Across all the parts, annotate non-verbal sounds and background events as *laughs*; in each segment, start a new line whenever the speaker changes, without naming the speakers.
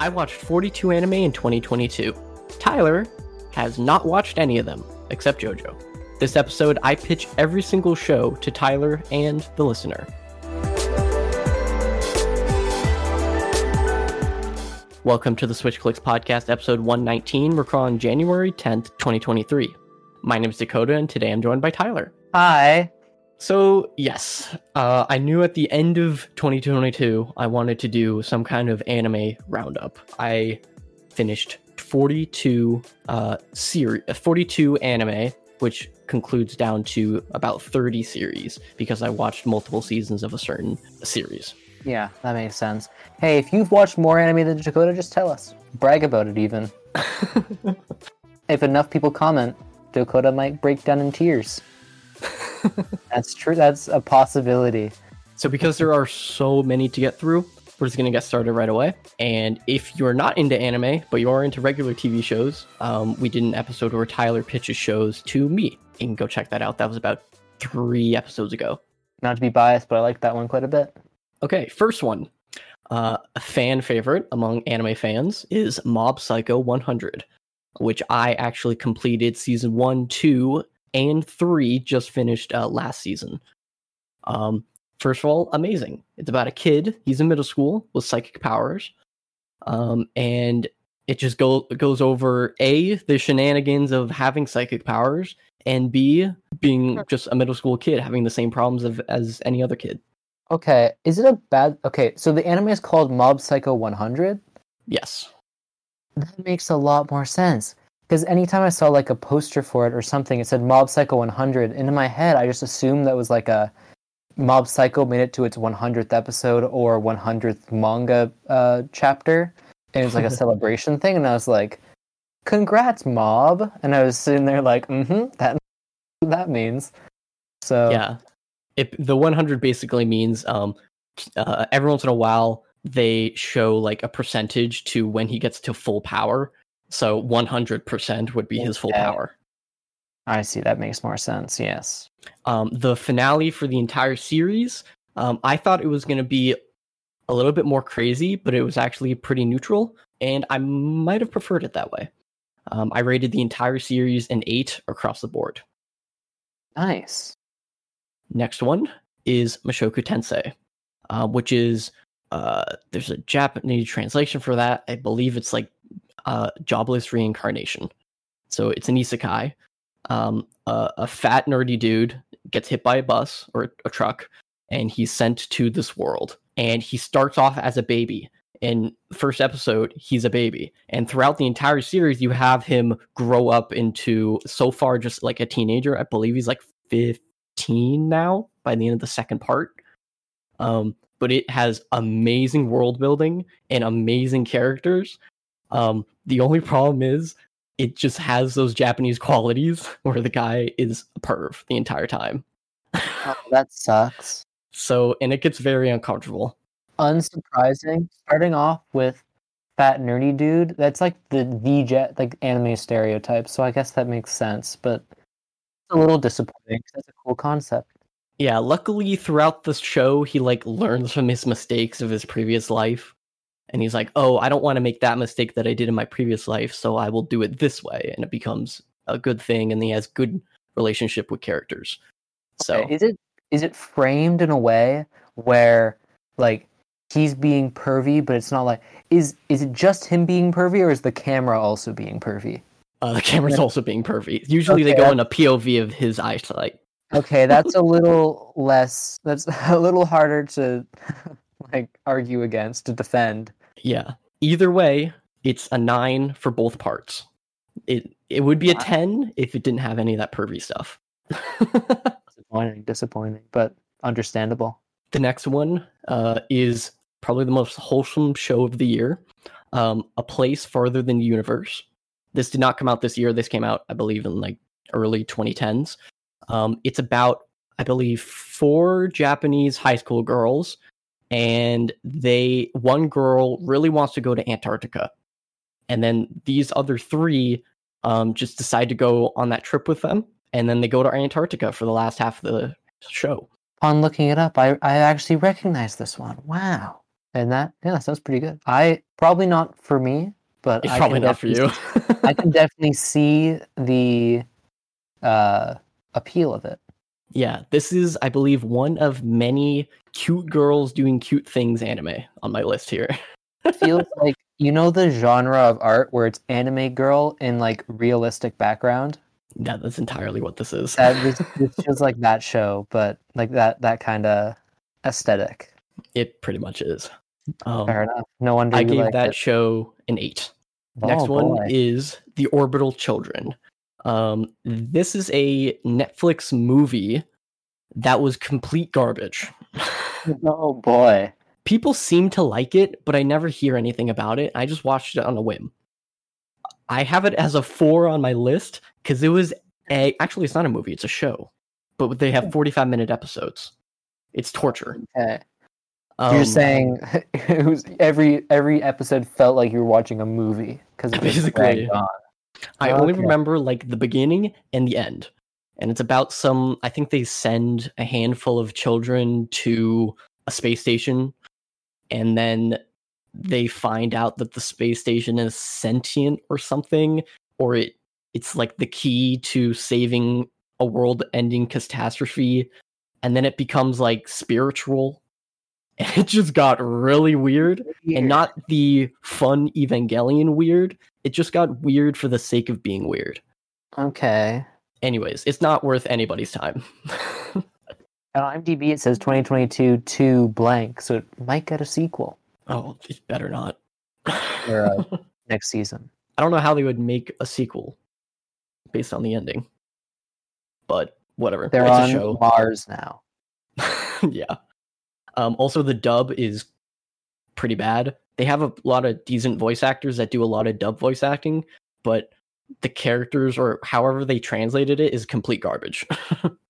I watched 42 anime in 2022. Tyler has not watched any of them, except JoJo. This episode, I pitch every single show to Tyler and the listener. Welcome to the Switch Clicks Podcast, episode 119, recording on January 10th, 2023. My name is Dakota, and today I'm joined by Tyler.
Hi.
So, yes, uh, I knew at the end of 2022 I wanted to do some kind of anime roundup. I finished 42 uh, series, 42 anime, which concludes down to about 30 series because I watched multiple seasons of a certain series.
Yeah, that makes sense. Hey, if you've watched more anime than Dakota, just tell us. Brag about it, even. *laughs* if enough people comment, Dakota might break down in tears. *laughs* That's true. That's a possibility.
So, because there are so many to get through, we're just going to get started right away. And if you're not into anime, but you are into regular TV shows, um, we did an episode where Tyler pitches shows to me. You can go check that out. That was about three episodes ago.
Not to be biased, but I like that one quite a bit.
Okay, first one. Uh, a fan favorite among anime fans is Mob Psycho 100, which I actually completed season one, two, and three, just finished uh, last season. Um, first of all, amazing. It's about a kid. He's in middle school with psychic powers, um, and it just go goes over a the shenanigans of having psychic powers, and b being just a middle school kid having the same problems of, as any other kid.
Okay, is it a bad? Okay, so the anime is called Mob Psycho 100.
Yes.
That makes a lot more sense. Because anytime I saw like a poster for it or something, it said Mob Psycho 100. And in my head, I just assumed that was like a Mob Psycho made it to its 100th episode or 100th manga uh, chapter. And it was like a *laughs* celebration thing. And I was like, congrats, Mob. And I was sitting there like, mm hmm, that, *laughs* that means. So,
Yeah. It, the 100 basically means um, uh, every once in a while they show like a percentage to when he gets to full power. So 100% would be his full
Okay.
power.
I see. That makes more sense. Yes.
Um, the finale for the entire series, um, I thought it was going to be a little bit more crazy, but it was actually pretty neutral, and I might have preferred it that way. Um, I rated the entire series an 8 across the board.
Nice.
Next one is Mushoku Tensei, uh, which is uh, there's a Japanese translation for that. I believe it's like uh, jobless reincarnation. So it's an isekai. Um, a, a fat nerdy dude gets hit by a bus or a truck, and he's sent to this world. And he starts off as a baby. In first episode, he's a baby, and throughout the entire series, you have him grow up into so far just like a teenager. I believe he's like 15 now by the end of the second part. Um, but it has amazing world building and amazing characters. Um, the only problem is it just has those Japanese qualities *laughs* where the guy is a perv the entire time.
Oh, *laughs* that sucks.
So, and it gets very uncomfortable.
unsurprising. Starting off with fat nerdy dude, that's like the the jet like anime stereotype. So I guess that makes sense, but it's a little disappointing. That's a cool concept.
Yeah, luckily throughout the show, he like learns from his mistakes of his previous life. And he's like, oh, I don't want to make that mistake that I did in my previous life, so I will do it this way. And it becomes a good thing, and he has good relationship with characters. So
Okay, is it is it framed in a way where like he's being pervy, but it's not like is is it just him being pervy, or is the camera also being pervy?
uh, the camera's also being pervy. Usually they
Okay,
go in a POV of his eyesight.
Okay, that's a little less. That's *laughs* a little harder to *laughs* *laughs* like argue against to defend.
Yeah. Either way, it's a nine for both parts. It it would be a ten if it didn't have any of that pervy stuff. *laughs*
Disappointing, disappointing, but understandable.
the next one uh, is probably the most wholesome show of the year. Um, a place farther than the universe. This did not come out this year. This came out, I believe, in like early 2010s. Um, it's about, I believe, four Japanese high school girls, and they one girl really wants to go to Antarctica, and then these other three um, just decide to go on that trip with them, and then they go to Antarctica for the last half of the show.
Upon looking it up, I, I actually recognize this one. Wow. And that yeah, that sounds pretty good. I probably not for me, but
It's
I
probably
can
not for you.
definitely- I can definitely see the uh appeal of it.
Yeah, this is, I believe, one of many cute girls doing cute things anime on my list here.
feels *laughs* like you know the genre of art where it's anime girl in like realistic background.
Yeah, that's entirely what this is.
That this, *laughs* this feels like that show, but like that that kind of aesthetic.
it pretty much is. Um,
Fair enough. No wonder
I
you
gave that
it.
show an eight. Next
Oh,
one
boy.
is The Orbital Children. Um, this is a Netflix movie that was complete garbage. *laughs*
oh boy.
People seem to like it, but I never hear anything about it. I just watched it on a whim. I have it as a four on my list because it was a actually it's not a movie, it's a show. But they have 45 minute episodes. It's torture.
Okay.
Um,
You're saying *laughs* it was every every episode felt like you were watching a movie because *laughs*
Basically.
on.
I only remember like the beginning and the end. And it's about some I think they send a handful of children to a space station and then they find out that the space station is sentient or something or it it's like the key to saving a world-ending catastrophe and then it becomes like spiritual and *laughs* it just got really weird and not the fun Evangelion weird. It just got weird for the sake of being weird.
okay.
Anyways, it's not worth anybody's time. *laughs*
On IMDb it says 2022 to blank, so it might get a sequel
oh, it better not. *laughs*
or uh, *laughs* next season.
I don't know how they would make a sequel based on the ending, but whatever.
They're
it's
on
a show.
Mars now.
yeah. Um, also, the dub is pretty bad. They have a lot of decent voice actors that do a lot of dub voice acting, but the characters or however they translated it is complete garbage. *laughs*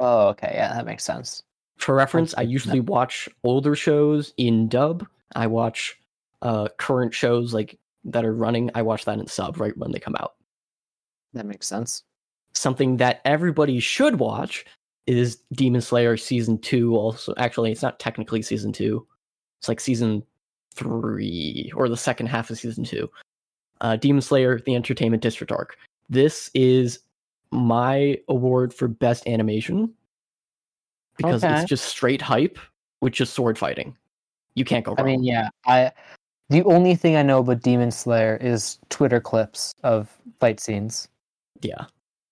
Oh, okay. Yeah, that makes sense.
For reference, I usually watch older shows in dub. I watch uh, current shows like that are running. I watch that in sub right when they come out.
That makes sense.
Something that everybody should watch is Demon Slayer season two. Also, actually, it's not technically season two. It's like season three or the second half of season two. Uh, Demon Slayer: The Entertainment District arc. This is my award for best animation because
Okay.
it's just straight hype with just sword fighting. You can't go wrong.
I mean, yeah. I the only thing I know about Demon Slayer is Twitter clips of fight scenes.
Yeah.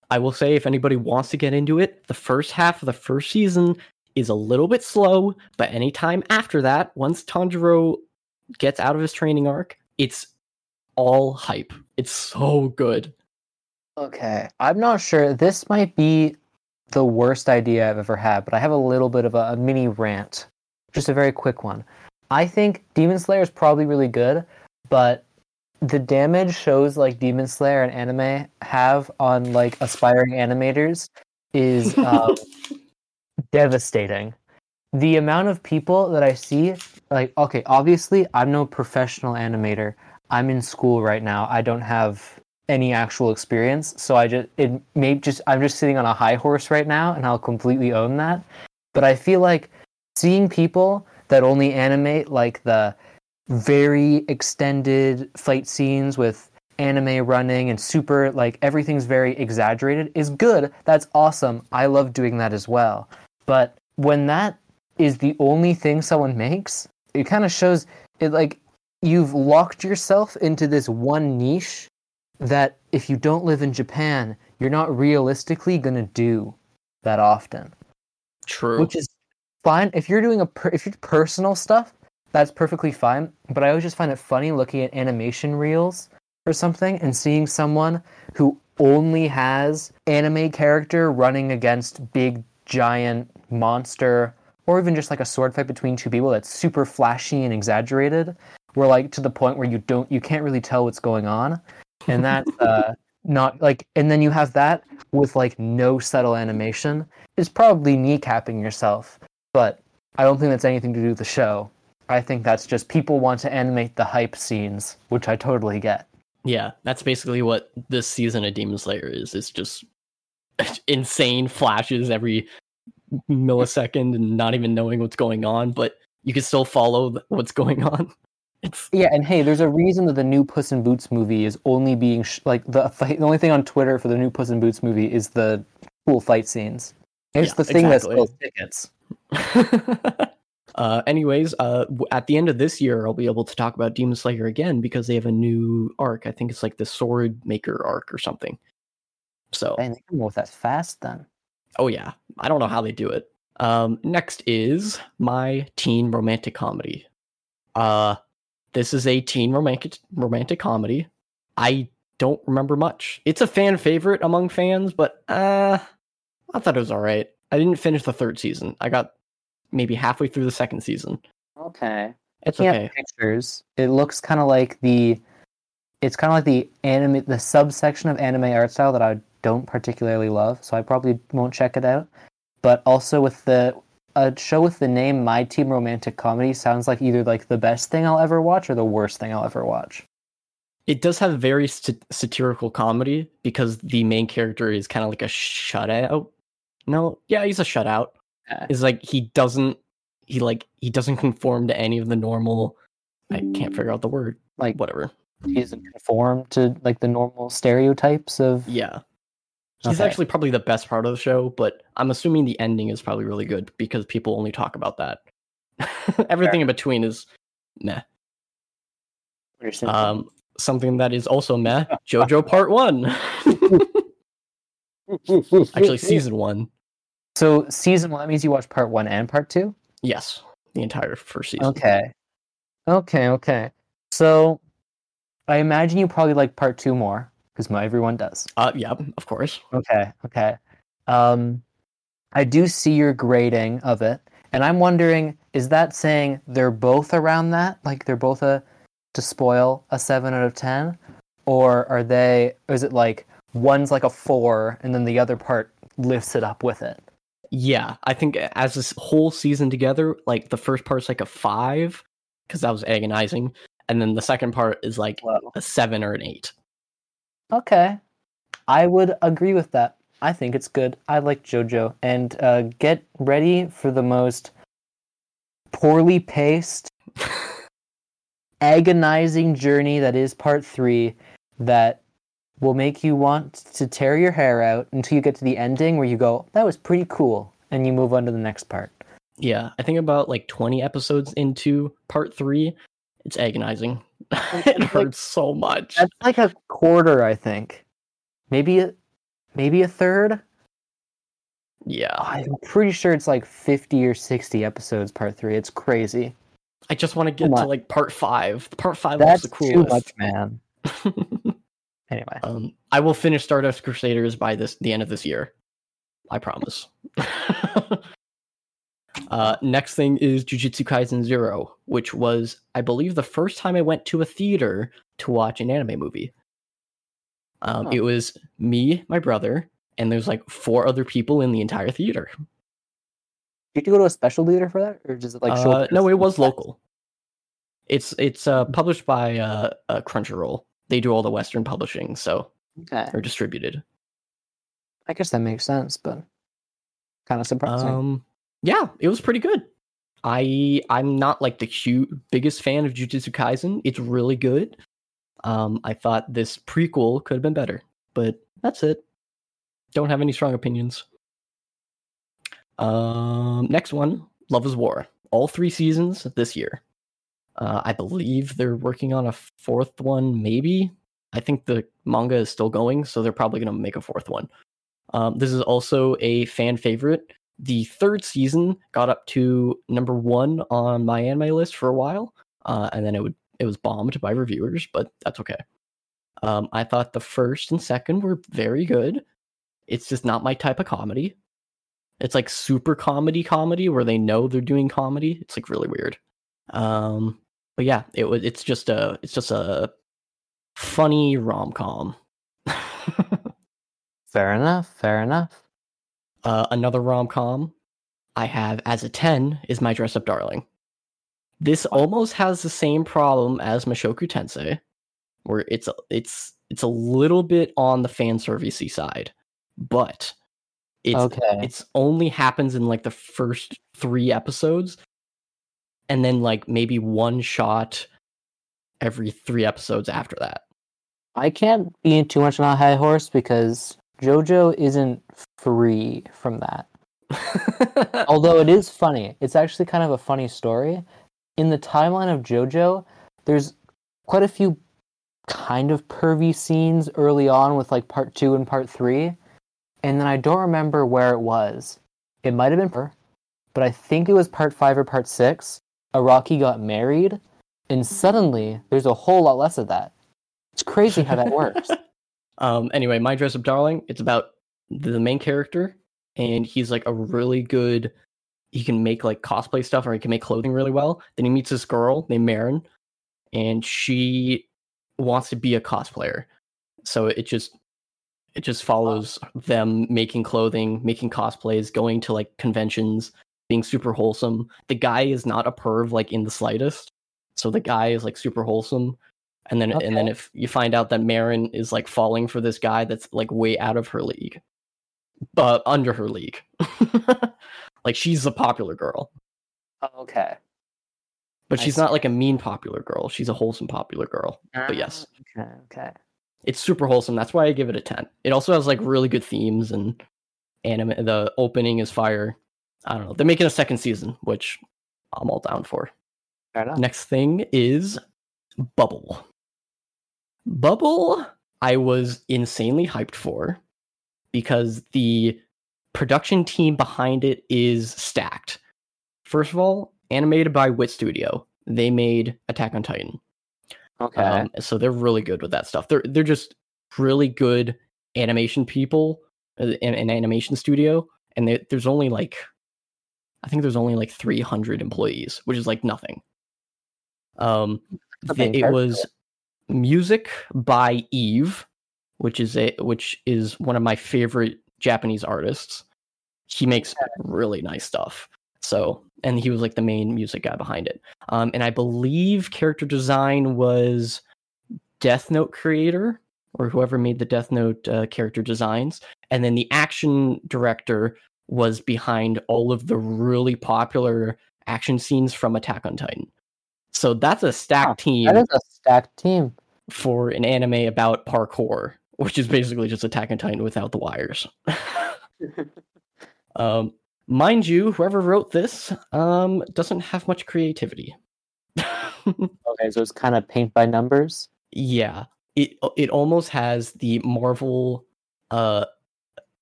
I will say if anybody wants to get into it, the first half of the first season is a little bit slow, but anytime after that, once Tanjiro gets out of his training arc, it's all hype. It's so good.
Okay. I'm not sure. This might be the worst idea I've ever had, but I have a little bit of a, a mini rant. Just a very quick one. I think Demon Slayer is probably really good, but the damage shows like Demon Slayer and anime have on like aspiring animators is um, *laughs* devastating. The amount of people that I see, like, okay, obviously, I'm no professional animator. I'm in school right now. I don't have any actual experience, so I just it may just I'm just sitting on a high horse right now, and I'll completely own that. But I feel like seeing people that only animate like the very extended fight scenes with anime running and super like everything's very exaggerated is good. That's awesome. I love doing that as well. But when that is the only thing someone makes, it kind of shows it like you've locked yourself into this one niche that if you don't live in Japan, you're not realistically going to do that often.
True.
which is fine. If you're doing a per- if you're personal stuff that's perfectly fine. But i always just find it funny looking at animation reels or something and seeing someone who only has anime character running against big giant monster or even just like a sword fight between two people that's super flashy and exaggerated where like to the point where you don't you can't really tell what's going on. And that's uh *laughs* not like and then you have that with like no subtle animation. Is probably kneecapping yourself but i don't think that's anything to do with the show. I think that's just people want to animate the hype scenes which i totally get.
Yeah, that's basically what this season of Demon Slayer is. It's just *laughs* insane flashes every millisecond and not even knowing what's going on, but you can still follow what's going on. *laughs* It's
Yeah, and hey, there's a reason that the new Puss in Boots movie is only being sh- like the fight, the only thing on Twitter for the new Puss in Boots movie is the cool fight scenes. It's
Yeah,
the thing
exactly.
that sells tickets. *laughs*
uh, anyways, uh, at the end of this year, I'll be able to talk about Demon Slayer again because they have a new arc. I think it's like the Sword Maker arc or something. So,
And they can move that fast then.
Oh yeah, I don't know how they do it. Um, next is my teen romantic comedy. Uh, this is a teen romantic romantic comedy. I don't remember much. It's a fan favorite among fans, but uh, I thought it was all right. I didn't finish the third season. I got maybe halfway through the second season.
Okay.
It's okay.
pictures, it looks kind of like the. It's kind of like the anime, the subsection of anime art style that I don't particularly love, so I probably won't check it out. But also with the a show with the name My Teen Romantic Comedy sounds like either like the best thing I'll ever watch or the worst thing I'll ever watch.
It does have very sat- satirical comedy because the main character is kind of like a shutout. No, yeah, he's a shutout.
Okay.
Is like he doesn't he like he doesn't conform to any of the normal. I can't figure out the word.
Like
Whatever.
he doesn't conform to like the normal stereotypes of.
Yeah. He's
Okay.
actually probably the best part of the show, but I'm assuming the ending is probably really good because people only talk about that. *laughs* Everything in between is meh. Um, something that is also meh. *laughs* JoJo Part One, *laughs* actually season one.
So season one that means you watch part one and part two.
Yes, the entire first season.
Okay. Okay, okay. So I imagine you probably like part two more, because my everyone does.
Uh, yeah, of course.
Okay, okay. Um I do see your grading of it, and I'm wondering, is that saying they're both around that? Like they're both a to spoil a seven out of ten? Or are they or is it like one's like a four and then the other part lifts it up with it?
Yeah, I think as this whole season together, like the first part's like a five because that was agonizing, and then the second part is like
Wow.
a seven or an eight.
Okay. I would agree with that. I think it's good. I like JoJo. And uh, get ready for the most poorly paced, *laughs* agonizing journey that is part three that will make you want to tear your hair out until you get to the ending where you go, that was pretty cool. And you move on to the next part.
Yeah, I think about like 20 episodes into part three, it's agonizing. *laughs* it
like-
hurts so much.
That's like a quarter, I think. Maybe a, maybe a third.
Yeah,
I'm pretty sure it's like 50 or 60 episodes, part three. It's crazy.
I just want to get to like part five. Part five
That's
was the
too
coolest.
much, man. *laughs* Anyway,
um, I will finish Stardust Crusaders by this the end of this year. I promise. *laughs* uh, next thing is Jujutsu Kaisen Zero, which was, I believe, the first time I went to a theater to watch an anime movie. Um. It was me, my brother, and there's like four other people in the entire theater.
did you go to a special theater for that, or does it like show?
Uh, no, it was local. It's it's uh, published by uh, uh, Crunchyroll. They do all the Western publishing, so
Okay,
or distributed.
I guess that makes sense, but kind of surprising.
Um, yeah, it was pretty good. I I'm not like the huge biggest fan of Jujutsu Kaisen. It's really good. Um, I thought this prequel could have been better, but that's it. Don't have any strong opinions. Um, next one, Love is War. All three seasons this year. Uh, I believe they're working on a fourth one, maybe. I think the manga is still going, so they're probably going to make a fourth one. Um, this is also a fan favorite. The third season got up to number one on my anime list for a while, uh, and then it would it was bombed by reviewers, but that's okay. Um, I thought the first and second were very good. It's just not my type of comedy. It's like super comedy comedy where they know they're doing comedy. It's like really weird. Um, but yeah, it was. It's just a. It's just a funny rom com. *laughs*
fair enough. Fair enough.
Uh, another rom com I have as a 10 is My Dress Up Darling. This almost has the same problem as Mushoku Tensei, where it's a, it's it's a little bit on the fan servicey side, but it's
okay.
it's only happens in like the first three episodes, and then like maybe one shot every three episodes after that.
I can't be in too much on a high horse because JoJo isn't free from that. Although it is funny. It's actually kind of a funny story. In the timeline of JoJo, there's quite a few kind of pervy scenes early on with like part two and part three. And then I don't remember where it was. It might have been per, but I think it was part five or part six. Araki got married, and suddenly there's a whole lot less of that. It's crazy how that works. *laughs*
um anyway, My Dress Up Darling, it's about the main character and he's like a really good he can make like cosplay stuff or he can make clothing really well. Then he meets this girl named Marin and she wants to be a cosplayer. So it just it just follows them making clothing, making cosplays, going to like conventions, being super wholesome. The guy is not a perv like in the slightest. So the guy is like super wholesome. And then and then if you find out that Marin is like falling for this guy that's like way out of her league. But under her league. *laughs* like she's a popular girl.
okay.
But
I
she's
see.
not like a mean popular girl. She's a wholesome popular girl. Ah, but yes.
Okay. Okay.
it's super wholesome. That's why I give it a 10. It also has like really good themes and anime. The opening is fire. I don't know. They're making a second season, which I'm all down for.
Fair enough.
Next thing is Bubble. Bubble, I was insanely hyped for because the production team behind it is stacked. First of all, animated by Wit Studio. They made Attack on Titan.
Okay.
Um, so they're really good with that stuff. They're they're just really good animation people uh, in an animation studio, and they, there's only like, I think there's only like 300 employees, which is like nothing. Um, th- it was music by Eve, which is a which is one of my favorite Japanese artists. He makes really nice stuff. So, and he was like the main music guy behind it. Um, and I believe character design was Death Note creator or whoever made the Death Note uh, character designs. And then the action director was behind all of the really popular action scenes from Attack on Titan. So that's a stacked team
That is a stacked team.
for an anime about parkour, which is basically just Attack on Titan without the wires. *laughs* *laughs* um, mind you, whoever wrote this um, doesn't have much creativity. *laughs*
Okay, so it's kind of paint by numbers.
yeah, it it almost has the Marvel, uh,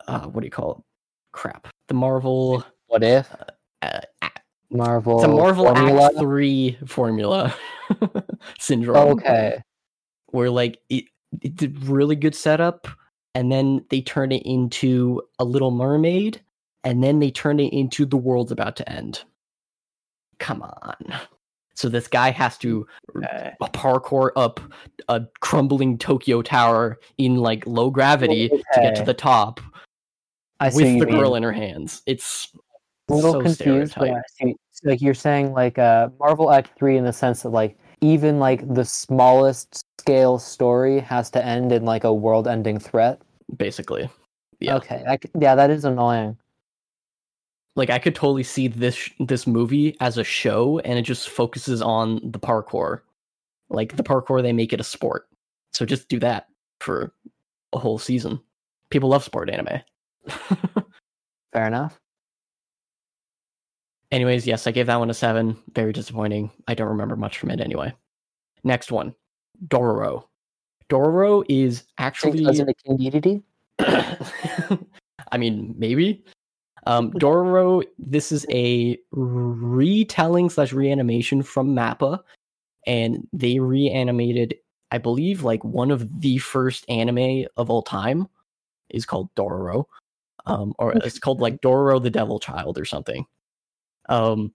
uh, what do you call it? Crap, the Marvel,
What if
uh,
Marvel?
it's a Marvel
formula?
Act Three formula syndrome.
Okay.
where like it, it did really good setup and then they turn it into a little mermaid and then they turn it into the world's about to end come on so this guy has to
Okay.
parkour up a crumbling tokyo tower in like low gravity to get to the top
I see
with the girl
mean.
in her hands it's
a little
so
confused. But
stereotype.
I see. Like you're saying, like uh, Marvel Act Three, in the sense that like even like the smallest scale story has to end in like a world-ending threat.
basically yeah
Okay. I yeah, that is annoying.
like I could totally see this this movie as a show, and it just focuses on the parkour, like the parkour. They make it a sport, so just do that for a whole season. People love sport anime. *laughs*
Fair enough.
Anyways, yes, I gave that one a seven. Very disappointing. I don't remember much from it anyway. Next one, Dororo. Dororo is actually
Cousin to King Dedede?
I mean, maybe. Um, Dororo, this is a retelling slash reanimation from Mappa, and they reanimated, I believe, like one of the first anime of all time is called Dororo, um, or it's called like Dororo the Devil Child or something. Um,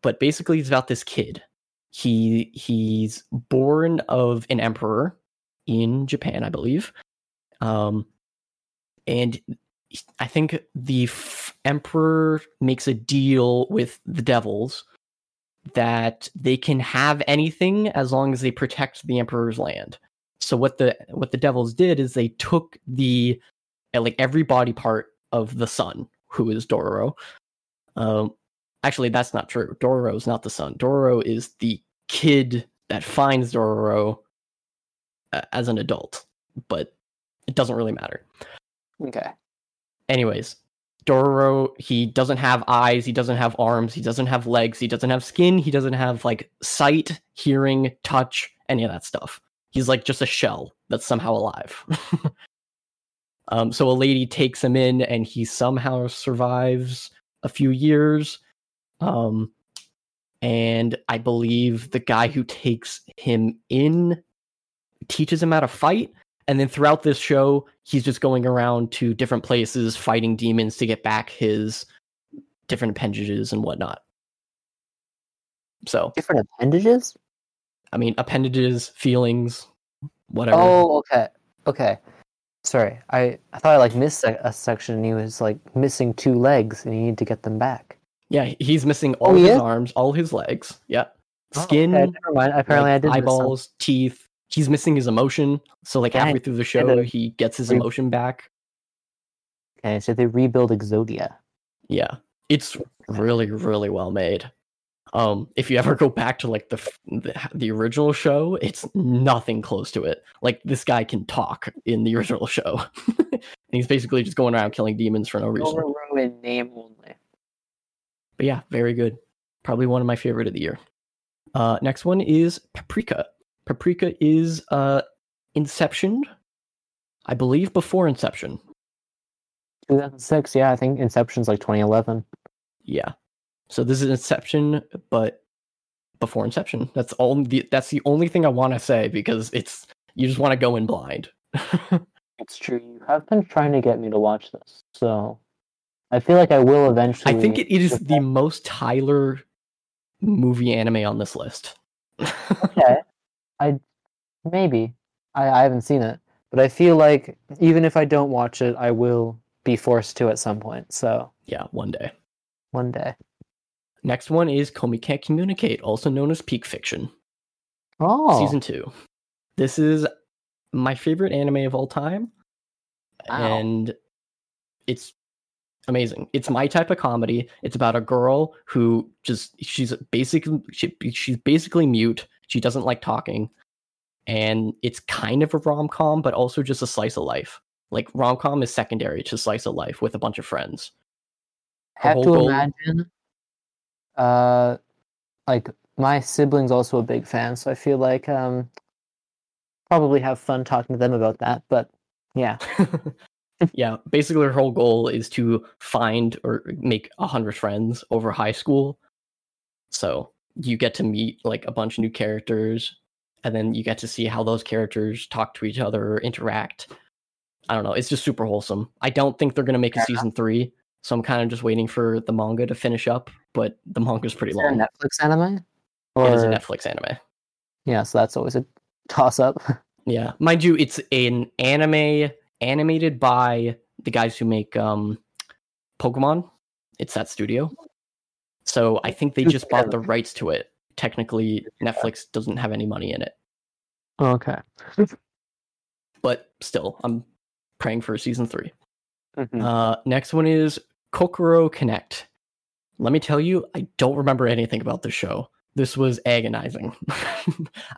but basically, it's about this kid. He he's born of an emperor in Japan, I believe. Um, and I think the f- emperor makes a deal with the devils that they can have anything as long as they protect the emperor's land. So what the what the devils did is they took the uh, like every body part of the son, who is Dororo. Um, Actually, that's not true. Dororo is not the son. Dororo is the kid that finds Dororo uh, as an adult, but it doesn't really matter.
Okay.
Anyways, Dororo, he doesn't have eyes, he doesn't have arms, he doesn't have legs, he doesn't have skin, he doesn't have like sight, hearing, touch, any of that stuff. He's like just a shell that's somehow alive. *laughs* um, so a lady takes him in and he somehow survives a few years. Um, and I believe the guy who takes him in teaches him how to fight. And then throughout this show, he's just going around to different places fighting demons to get back his different appendages and whatnot. So,
Different appendages?
I mean, appendages, feelings, whatever.
Oh, okay. Okay. Sorry. I, I thought I like missed a, a section and he was like missing two legs and he need to get them back.
Yeah, he's missing all
Oh,
his
is?
arms, all his legs. Yeah.
Oh,
Skin,
okay, never mind. Apparently
like,
I did
eyeballs, teeth. He's missing his emotion. So like halfway through the show, he gets his emotion back.
Okay, so they rebuild Exodia.
Yeah, it's really really well made. Um, if you ever go back to like the the, the original show, it's nothing close to it. Like this guy can talk in the *laughs* original show. and *laughs* he's basically just going around killing demons for no reason.
In name only.
But yeah, very good. Probably one of my favorite of the year. Uh, next one is Paprika. Paprika is uh, Inception, I believe before Inception.
2006, yeah, I think Inception's like 2011.
Yeah. So this is Inception, but before Inception. That's all. The, that's the only thing I want to say because it's you just want to go in blind. *laughs*
It's true. You have been trying to get me to watch this, so I feel like I will eventually.
I think it, it is the most Tyler movie anime on this list. *laughs*
okay. I maybe I, I haven't seen it, but I feel like even if I don't watch it, I will be forced to at some point. So
yeah, one day.
one day.
Next one is Komi Can't Communicate, also known as Peak Fiction.
Oh,
season two. This is my favorite anime of all time,
Wow.
and it's amazing. It's my type of comedy. It's about a girl who just she's basically she, she's basically mute. She doesn't like talking, and it's kind of a rom com, but also just a slice of life. Like rom com is secondary to slice of life with a bunch of friends. her
have to
goal-
imagine. Uh, like my siblings also a big fan, so I feel like um, probably have fun talking to them about that. But yeah, *laughs*
yeah, basically her whole goal is to find or make a hundred friends over high school. So you get to meet like a bunch of new characters, and then you get to see how those characters talk to each other or interact. I don't know. It's just super wholesome. I don't think they're gonna make a season three, so I'm kind of just waiting for the manga to finish up. But the manga's pretty
is
long.
Netflix anime?
It is a Netflix anime.
Yeah, so that's always a toss up. *laughs*
Yeah, mind you, it's an anime animated by the guys who make um Pokemon. It's that studio. So I think they just bought the rights to it. Technically, Netflix doesn't have any money in it,
okay.
but still, I'm praying for season three.
Mhm.
Uh, next one is Kokoro Connect. Let me tell you, I don't remember anything about this show. This was agonizing. *laughs*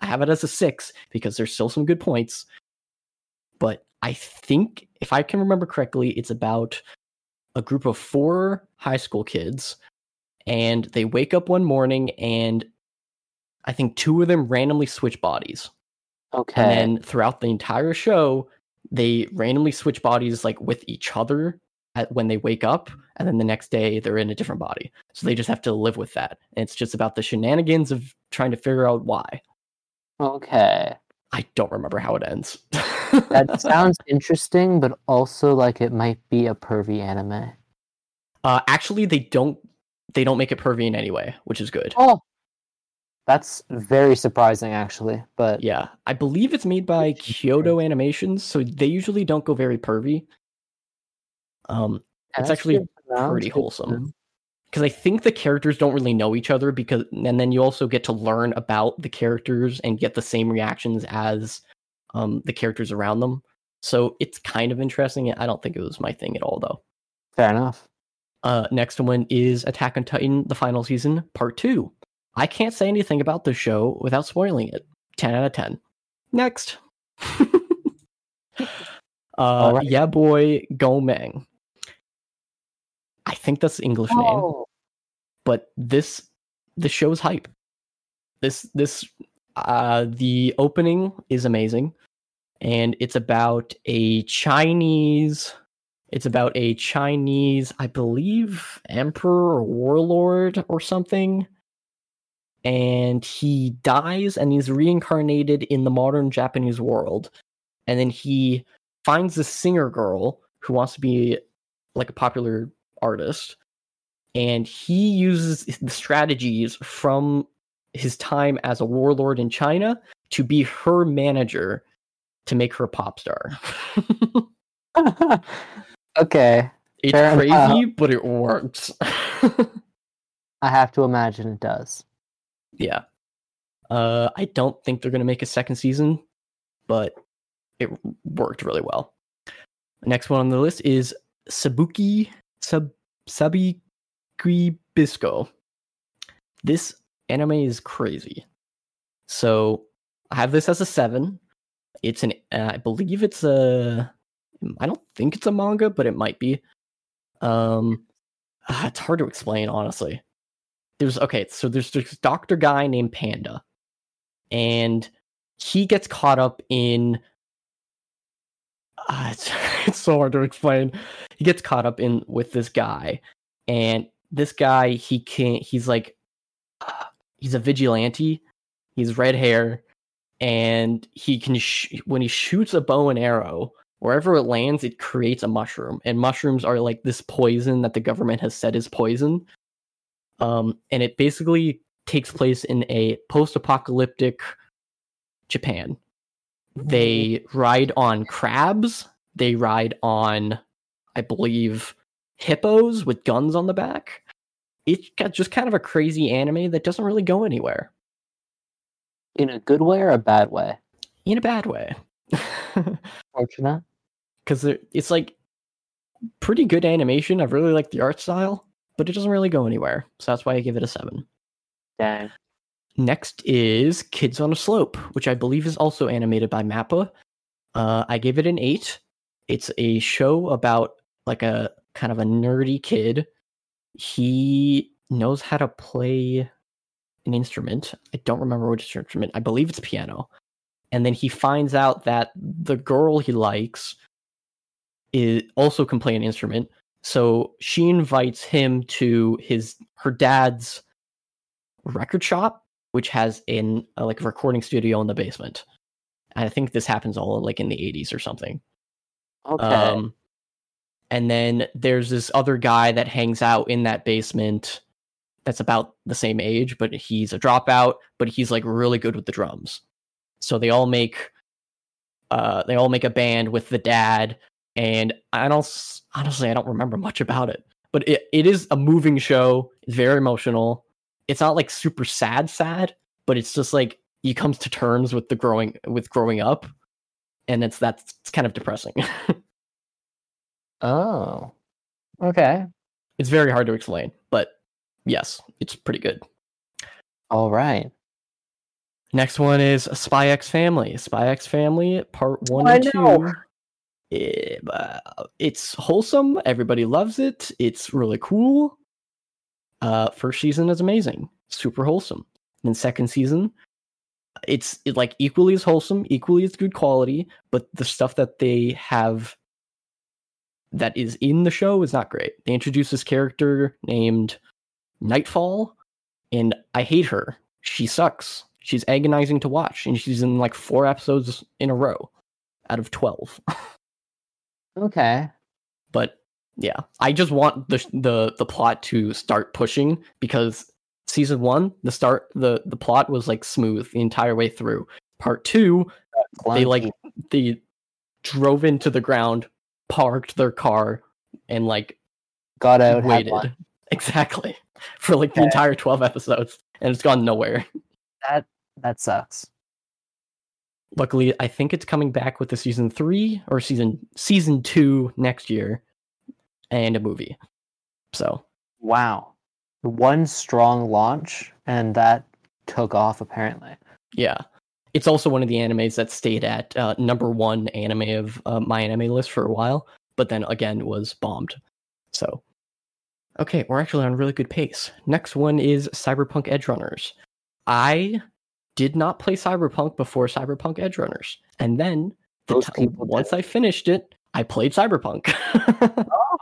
I have it as a six because there's still some good points. But I think, if I can remember correctly, it's about a group of four high school kids, and they wake up one morning, and I think two of them randomly switch bodies.
Okay.
And then throughout the entire show, they randomly switch bodies like with each other at, when they wake up, and then the next day they're in a different body. So they just have to live with that. And it's just about the shenanigans of trying to figure out why.
okay.
I don't remember how it ends. *laughs*
That sounds interesting, but also like it might be a pervy anime.
uh, actually, they don't. They don't make it pervy in any way, which is good.
Oh, that's very surprising, actually. But
Yeah, I believe it's made by Kyoto Animations, so they usually don't go very pervy. Um,
Yeah,
it's actually
good to know,
pretty
it's good to
wholesome. because I think the characters don't really know each other because and then you also get to learn about the characters and get the same reactions as um, the characters around them. So it's kind of interesting. I don't think it was my thing at all though.
Fair enough.
Uh, next one is Attack on Titan, the final season, part two. I can't say anything about the show without spoiling it. 10 out of 10. Next. *laughs* uh,
right.
Yeah, boy, Kongming. I think that's the English name,
Oh,
but this the show's hype. This this uh the opening is amazing, and it's about a Chinese. It's about a Chinese, I believe, emperor or warlord or something and he dies and he's reincarnated in the modern Japanese world. And then he finds this singer girl who wants to be like a popular artist. And he uses the strategies from his time as a warlord in China to be her manager to make her a pop star. *laughs*
okay.
it's
Fair
crazy,
enough.
but it works. *laughs*
I have to imagine it does.
Yeah. Uh, I don't think they're going to make a second season, but it worked really well. Next one on the list is Sabuki Sub Sabiki Bisco. This anime is crazy. So I have this as a seven. It's an uh, I believe it's a I don't think it's a manga, but it might be. Um, ah, it's hard to explain honestly there's okay, so there's this doctor guy named Panda, and he gets caught up in. Uh, it's *laughs* it's so hard to explain. He gets caught up in with this guy, and this guy he can't. He's like, uh, he's a vigilante. He's red hair, and he can sh- when he shoots a bow and arrow. Wherever it lands, it creates a mushroom, and mushrooms are like this poison that the government has said is poison um, and it basically takes place in a post-apocalyptic Japan. They ride on crabs. They ride on, I believe, hippos with guns on the back. It's got just kind of a crazy anime that doesn't really go anywhere
In a good way or a bad way?
in a bad way. *laughs*
Fortunate.
Because it's like pretty good animation. I really like the art style, but it doesn't really go anywhere. So that's why I give it a seven.
Dang.
Next is Kids on a Slope, which I believe is also animated by Mappa. Uh, I gave it an eight. It's a show about like a kind of a nerdy kid. He knows how to play an instrument. I don't remember which instrument. I believe it's piano. And then he finds out that the girl he likes is also can play an instrument. So she invites him to his her dad's record shop, which has in uh, like a recording studio in the basement. And I think this happens all like in the 80s or something.
Okay.
Um, and then there's this other guy that hangs out in that basement that's about the same age, but he's a dropout, but he's like really good with the drums. So they all make uh they all make a band with the dad and I don't honestly I don't remember much about it. But it, it is a moving show. It's very emotional. It's not like super sad sad, but it's just like he comes to terms with the growing with growing up and it's that's it's kind of depressing. *laughs*
oh. Okay.
it's very hard to explain, but yes, it's pretty good.
All right.
Next one is Spy X Family. Spy X Family, part one
I
and
know.
two. Eh, uh, it's wholesome. Everybody loves it. It's really cool. Uh, first season is amazing, super wholesome. And then second season, it's it, like equally as wholesome, equally as good quality, but the stuff that they have that is in the show is not great. They introduce this character named Nightfall, and I hate her. She sucks. She's agonizing to watch, and she's in like four episodes in a row out of 12. *laughs*
Okay.
but yeah, I just want the the the plot to start pushing because season 1, the start the the plot was like smooth the entire way through. Part 2, they like they drove into the ground, parked their car and like
got out.
Waited. *laughs* Exactly. *laughs* For like the entire 12 episodes and it's gone nowhere.
That that sucks.
luckily i think it's coming back with the season three or season season two next year and a movie So
Wow. One strong launch, and that took off apparently.
yeah, it's also one of the animes that stayed at uh, number one anime of uh, my anime list for a while, but then again was bombed. So okay, we're actually on a really good pace. Next one is Cyberpunk Edgerunners. I did not play Cyberpunk before Cyberpunk Edgerunners, and then the
people
once
did.
I finished it, I played Cyberpunk.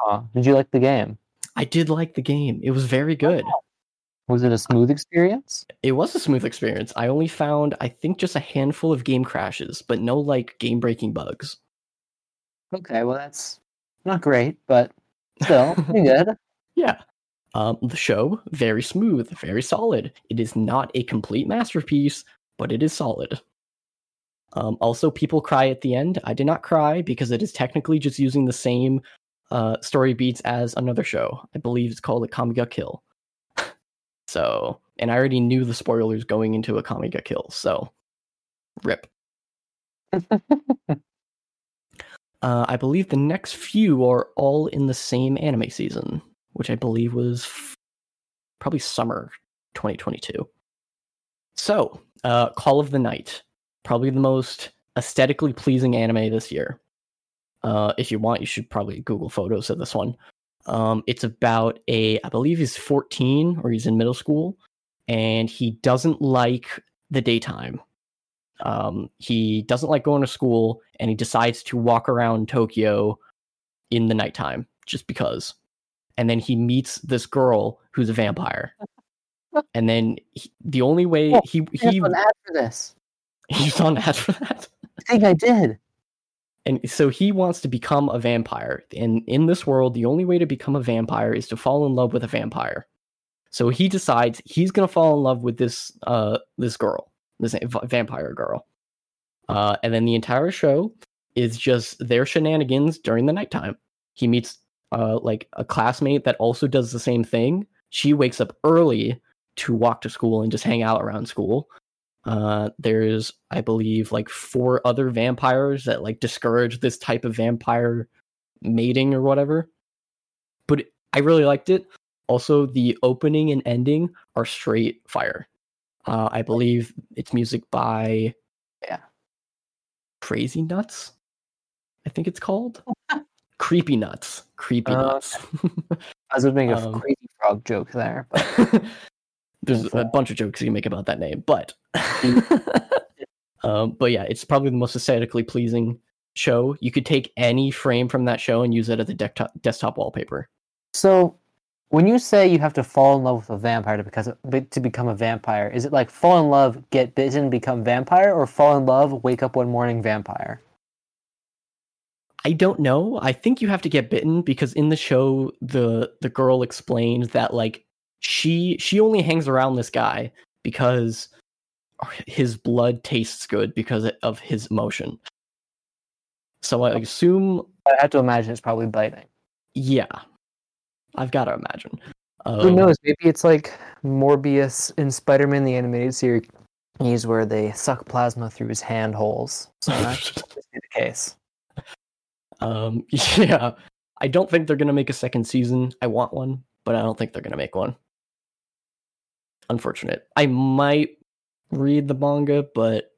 Oh, *laughs* did you like the game?
I did like the game. It was very good. Oh.
Was it a smooth experience?
It was a smooth experience. I only found, I think, just a handful of game crashes, but no like game breaking bugs.
Okay, well that's not great, but still pretty *laughs* good.
Yeah. Um, the show, very smooth, very solid. It is not a complete masterpiece, but it is solid. Um, also, people cry at the end. I did not cry because it is technically just using the same uh, story beats as another show. I believe it's called a Kamiga Kill. *laughs* so, and I already knew the spoilers going into a Kamiga Kill, so rip. *laughs* Uh, I believe the next few are all in the same anime season, which I believe was probably summer 2022. So, uh, Call of the Night, probably the most aesthetically pleasing anime this year. Uh, if you want, you should probably Google photos of this one. Um, it's about a, I believe he's 14 or he's in middle school, and he doesn't like the daytime. Um, he doesn't like going to school, and he decides to walk around Tokyo in the nighttime just because. And then he meets this girl who's a vampire. *laughs* And then he, the only way
Oh,
he
He an ad for this. *laughs*
he's on ad for that.
I think I did.
And so he wants to become a vampire. And in this world, the only way to become a vampire is to fall in love with a vampire. So he decides he's gonna fall in love with this uh this girl, this vampire girl. Uh, and then the entire show is just their shenanigans during the nighttime. He meets uh like a classmate that also does the same thing. She wakes up early to walk to school and just hang out around school. Uh, there's, I believe, like four other vampires that like discourage this type of vampire mating or whatever. But I really liked it. Also, the opening and ending are straight fire. Uh, I believe it's music by
Yeah.
Crazy Nuts. I think it's called Creepy Nuts. Creepy
Oh,
Nuts.
I was going to make a *laughs*
Um,
crazy frog joke there, but *laughs*
There's a bunch of jokes you can make about that name, but *laughs* um, but yeah, it's probably the most aesthetically pleasing show. You could take any frame from that show and use it as a desktop desktop wallpaper.
so when you say you have to fall in love with a vampire to because to become a vampire, is it like fall in love, get bitten, become vampire, or fall in love, wake up one morning vampire?
I don't know. I think you have to get bitten because in the show the the girl explained that like she she only hangs around this guy because his blood tastes good because of his emotion. So I assume
I have to imagine it's probably biting.
yeah. I've got to imagine.
Who
Um,
knows? Maybe it's like Morbius in Spider-Man the animated series, where they suck plasma through his hand holes. So that could be the case.
Um, *laughs* yeah, I don't think they're gonna make a second season. I want one, but I don't think they're gonna make one. Unfortunate. I might read the manga, but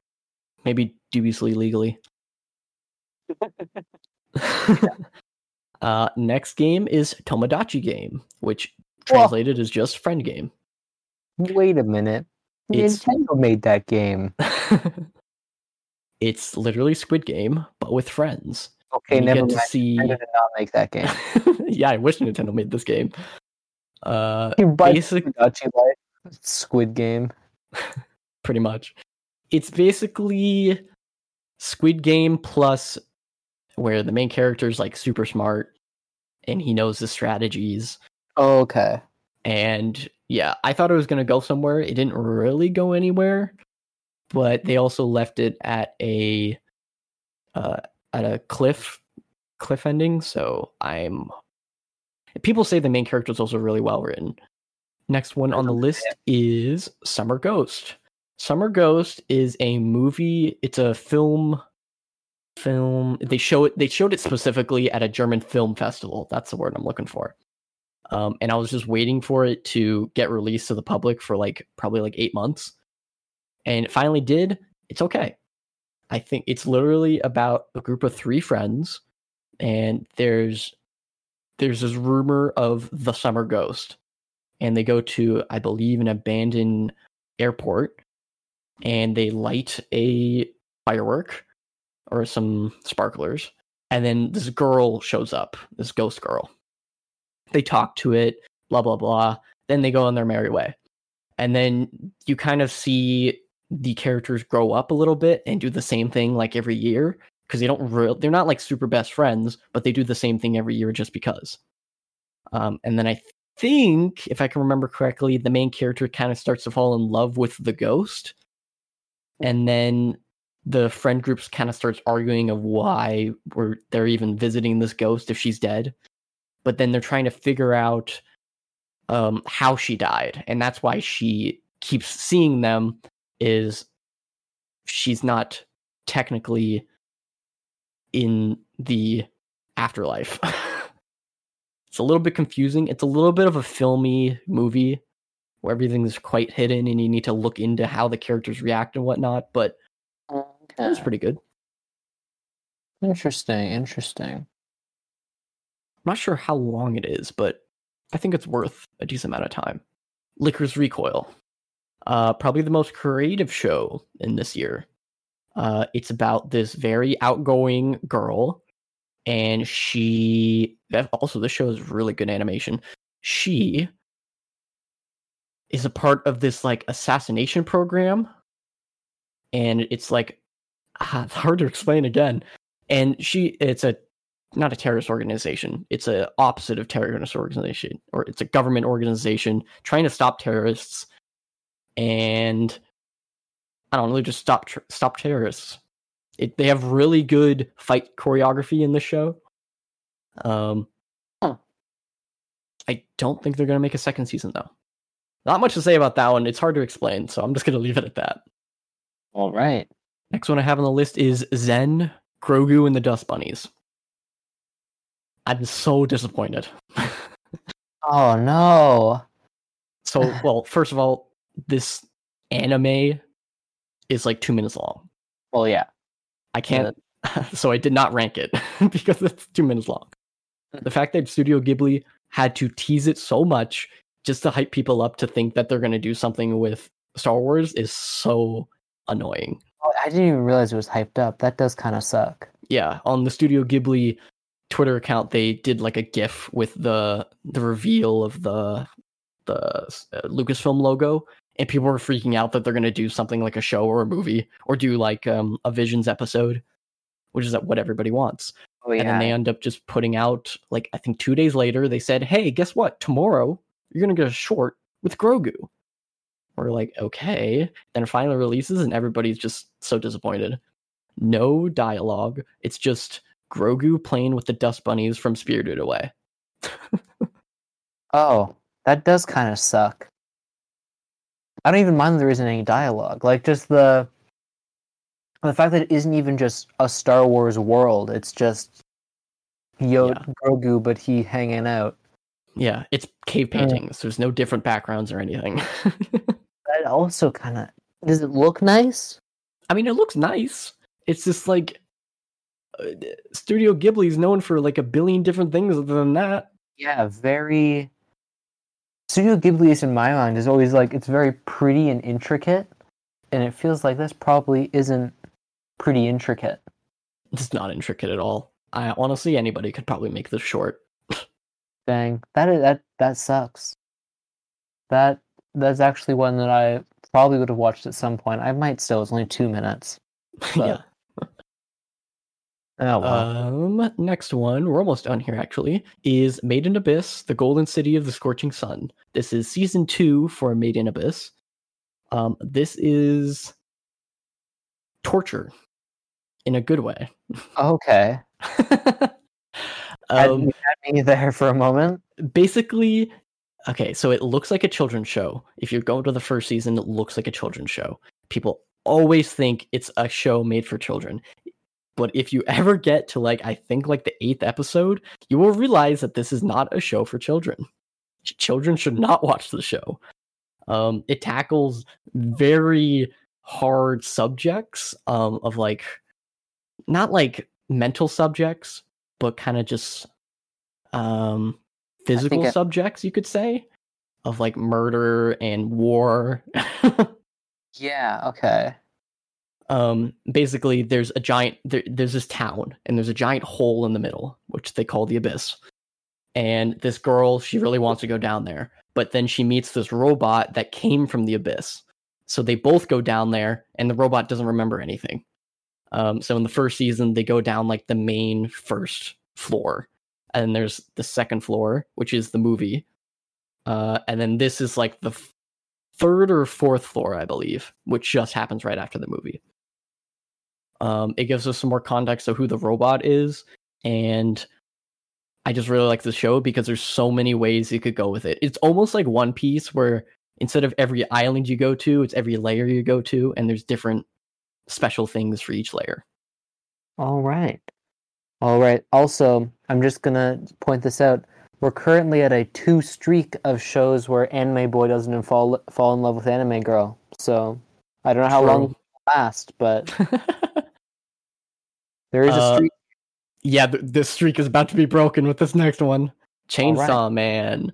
maybe dubiously legally. *laughs* *laughs* uh, next game is Tomodachi Game, which translated is just friend game.
Wait a minute.
It's-
Nintendo made that game.
it's literally Squid Game, but with friends.
Okay, never mind.
see.
Nintendo did not make that game. *laughs*
yeah, I wish Nintendo made this game. Uh,
You buy
Basic-
Tomodachi Life, Squid Game. *laughs*
pretty much. It's basically Squid Game plus where the main character is like super smart and he knows the strategies.
Okay.
And yeah, I thought it was going to go somewhere. It didn't really go anywhere, but they also left it at a uh, at a cliff cliff ending. So I'm people say the main character is also really well written. Next one on the list is Summer Ghost. Summer Ghost is a movie. It's a film. Film. They show it. They showed it specifically at a German film festival. That's the word I'm looking for. Um, and I was just waiting for it to get released to the public for like probably like eight months. And it finally did. It's okay. I think it's literally about a group of three friends, and there's there's this rumor of the summer ghost. And they go to, I believe, an abandoned airport and they light a firework or some sparklers. And then this girl shows up, this ghost girl. They talk to it, blah, blah, blah. Then they go on their merry way. And then you kind of see the characters grow up a little bit and do the same thing like every year because they don't real they're not like super best friends, but they do the same thing every year just because. Um, and then I think, if I can remember correctly, the main character kind of starts to fall in love with the ghost, and then the friend groups kind of starts arguing of why we're they're even visiting this ghost if she's dead, but then they're trying to figure out um, how she died, and that's why she keeps seeing them. Is she's not technically in the afterlife. *laughs* it's a little bit confusing. It's a little bit of a filmy movie where everything's quite hidden and you need to look into how the characters react and whatnot, but
Okay.
it was pretty good.
Interesting. Interesting.
I'm not sure how long it is, but I think it's worth a decent amount of time. Lycoris Recoil. Uh, probably the most creative show in this year. Uh, it's about this very outgoing girl, and she also this show is really good animation. She is a part of this like assassination program, and it's like *laughs* ah, hard to explain again. And she, it's a not a terrorist organization. It's a opposite of terrorist organization, or it's a government organization trying to stop terrorists. And I don't know, just stop tr- stop terrorists. It, they have really good fight choreography in the show. Um,
Huh.
I don't think they're gonna make a second season though. Not much to say about that one. It's hard to explain, so I'm just gonna *laughs* leave it at that.
All right.
Next one I have on the list is Zen, Grogu, and the Dust Bunnies. I'm so disappointed. *laughs*
Oh no.
so, well, first of all, this anime is like two minutes long.
Well, yeah.
I can't, *laughs* so I did not rank it *laughs* because it's two minutes long. The fact that Studio Ghibli had to tease it so much just to hype people up to think that they're going to do something with Star Wars is so annoying.
Oh, I didn't even realize it was hyped up. That does kind of suck.
yeah on the studio ghibli twitter account they did like a gif with the the reveal of the the uh, lucasfilm logo and people were freaking out that they're going to do something like a show or a movie or do like um, a visions episode which is what everybody wants.
Oh
and then they end up just putting out like i think two days later they said hey guess what? Tomorrow you're going to get a short with grogu. We're like okay. Then it finally releases and everybody's just so disappointed. No dialogue. It's just grogu playing with the dust bunnies from spirited away. *laughs*
Oh, that does kind of suck. I don't even mind that there isn't any dialogue. Like just the the fact that it isn't even just a Star Wars world. It's just Yoda Grogu, but he hanging out.
yeah it's cave
Yeah.
paintings there's no different backgrounds or anything *laughs*
That also kind of does it look nice?
i mean it looks nice it's just like uh, studio ghibli is known for like a billion different things other than that
Yeah, very. Studio Ghibli is in my mind is always like it's very pretty and intricate, and it feels like this probably isn't pretty intricate.
it's not intricate at all i honestly anybody could probably make this short *laughs*
Dang, that is, that that sucks. That that's actually one that I probably would have watched at some point. I might still. It's only two minutes. *laughs*
yeah
Oh well.
Um, next one, we're almost done here actually, is Made in Abyss, the Golden City of the Scorching Sun. This is season two for Made in Abyss. Um, this is torture in a good way.
okay. *laughs*
Um,
had me there for a moment.
basically, okay, so it looks like a children's show. If you go to the first season, it looks like a children's show. People always think it's a show made for children. But if you *laughs* ever get to like, I think like the eighth episode, you will realize that this is not a show for children. children should not watch the show. Um, it tackles very hard subjects um, of like not like mental subjects, but kind of just um, physical
I-
subjects, you could say, of like murder and war. *laughs*
Yeah. Okay.
Um basically there's a giant there, there's this town and there's a giant hole in the middle which they call the abyss. And this girl she really wants to go down there but then she meets this robot that came from the abyss. So they both go down there and the robot doesn't remember anything. Um so in the first season they go down like the main first floor and there's the second floor which is the movie. Uh and then this is like the f- third or fourth floor i believe which just happens right after the movie um, it gives us some more context of who the robot is, and I just really like the show because there's so many ways you could go with it. It's almost like One Piece, where instead of every island you go to, it's every layer you go to, and there's different special things for each layer.
All right. All right. Also, I'm just gonna point this out. We're currently at a two streak of shows where anime boy doesn't fall fall in love with anime girl. So I don't know how long it will last, but *laughs* there is a
Uh,
streak.
yeah, th- this streak is about to be broken with this next one. Chainsaw
Alright.
Man.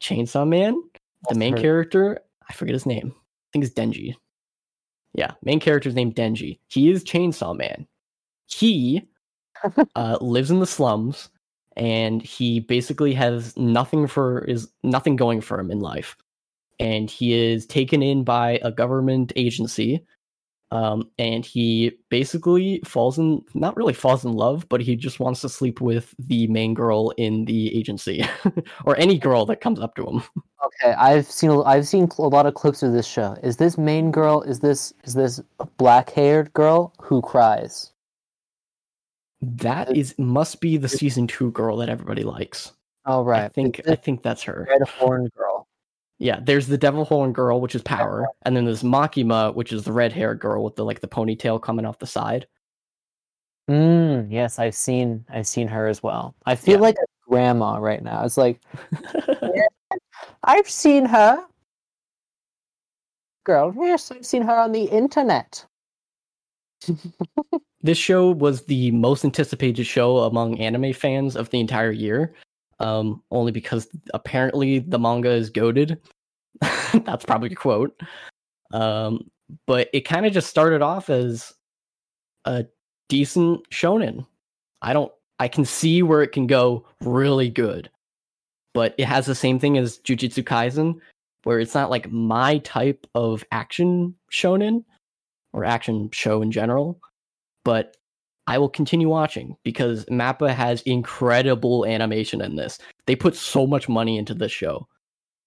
Chainsaw Man, the main character, I forget his name. I think it's Denji. Yeah, main character's named Denji. He is Chainsaw Man. He *laughs* uh, lives in the slums and he basically has nothing for is nothing going for him in life. And he is taken in by a government agency um, and he basically falls in not really falls in love but he just wants to sleep with the main girl in the agency *laughs* or any girl that comes up to him *laughs*
Okay, I've seen a- I've seen a lot of clips of this show. Is this main girl? Is this is this black haired girl who cries?
that is must be the season two girl that everybody likes
Oh right.
i think i think that's her
red horn girl.
Yeah there's the devil horn girl which is power and then there's makima which is the red haired girl with the like the ponytail coming off the side
Mm, yes, I've seen I've seen her as well. I feel
Yeah.
like a grandma right now. It's like *laughs* I've seen her. Girl, yes, I've seen her on the internet. *laughs*
this show was the most anticipated show among anime fans of the entire year um only because apparently the manga is goaded. *laughs* That's probably a quote. Um but it kind of just started off as a decent shonen. I don't i can see where it can go really good but it has the same thing as jujutsu kaisen where it's not like my type of action shonen or action show in general but I will continue watching because Mappa has incredible animation in this. They put so much money into this show.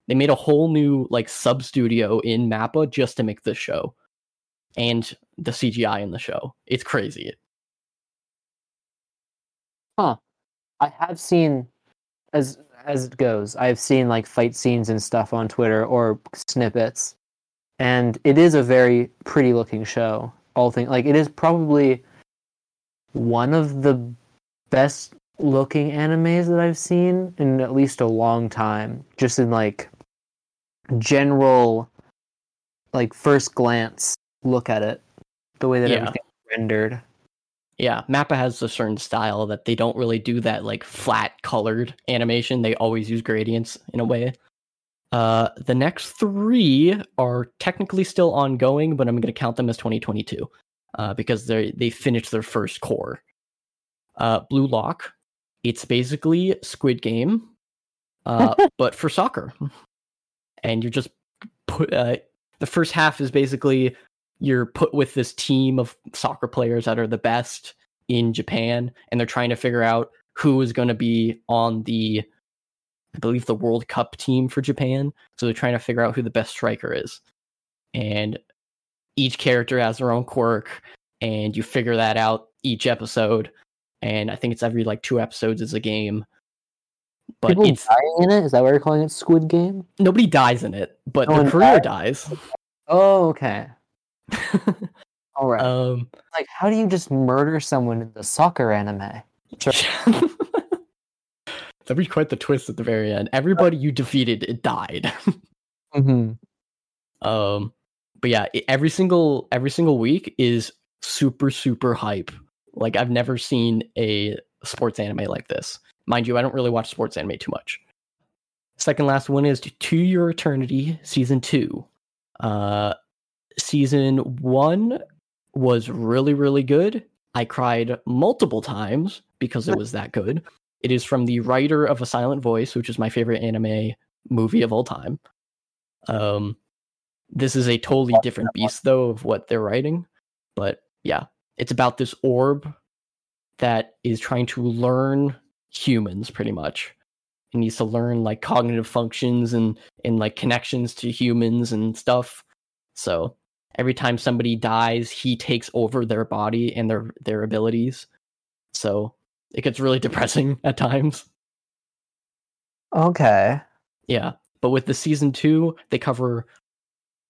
They made a whole new like sub studio in Mappa just to make this show. And the CGI in the show. It's crazy. Huh.
I have seen as as it goes, I've seen like fight scenes and stuff on Twitter or snippets. And it is a very pretty looking show. All things like it is probably one of the best looking animes that I've seen in at least a long time. Just in like general like first glance look at it. The way that
Yeah.
everything's rendered.
Yeah, Mappa has a certain style that they don't really do that like flat colored animation. They always use gradients in a way. Uh, the next three are technically still ongoing, but I'm going to count them as 2022 uh, because they they finished their first cour. Uh, Blue Lock, it's basically Squid Game, uh, *laughs* but for soccer, and you're just put. Uh, the first half is basically you're put with this team of soccer players that are the best in Japan, and they're trying to figure out who is going to be on the, I believe, the World Cup team for Japan. So they're trying to figure out who the best striker is. And each character has their own quirk, and you figure that out each episode. And I think it's every like two episodes is a game. But
People
it's
dying in it? Is that why you're calling it Squid Game?
nobody dies in it, but
No
their career dies.
Oh, okay. *laughs* All right.
um,
like, how do you just murder someone in the soccer anime? Sure. *laughs*
that'd be quite the twist at the very end. Everybody you defeated it died. *laughs*
hmm
um, but yeah, every single every single week is super super hype. Like I've never seen a sports anime like this. Mind you, I don't really watch sports anime too much. Second last one is To Your Eternity season 2. Uh season 1 was really really good. I cried multiple times because it was that good. It is from the writer of A Silent Voice, which is my favorite anime movie of all time. Um this is a totally different beast though of what they're writing, but yeah, it's about this orb that is trying to learn humans pretty much. It needs to learn like cognitive functions and and like connections to humans and stuff. So every time somebody dies, he takes over their body and their their abilities. So it gets really *laughs* depressing at times.
Okay.
Yeah. But with the season two, they cover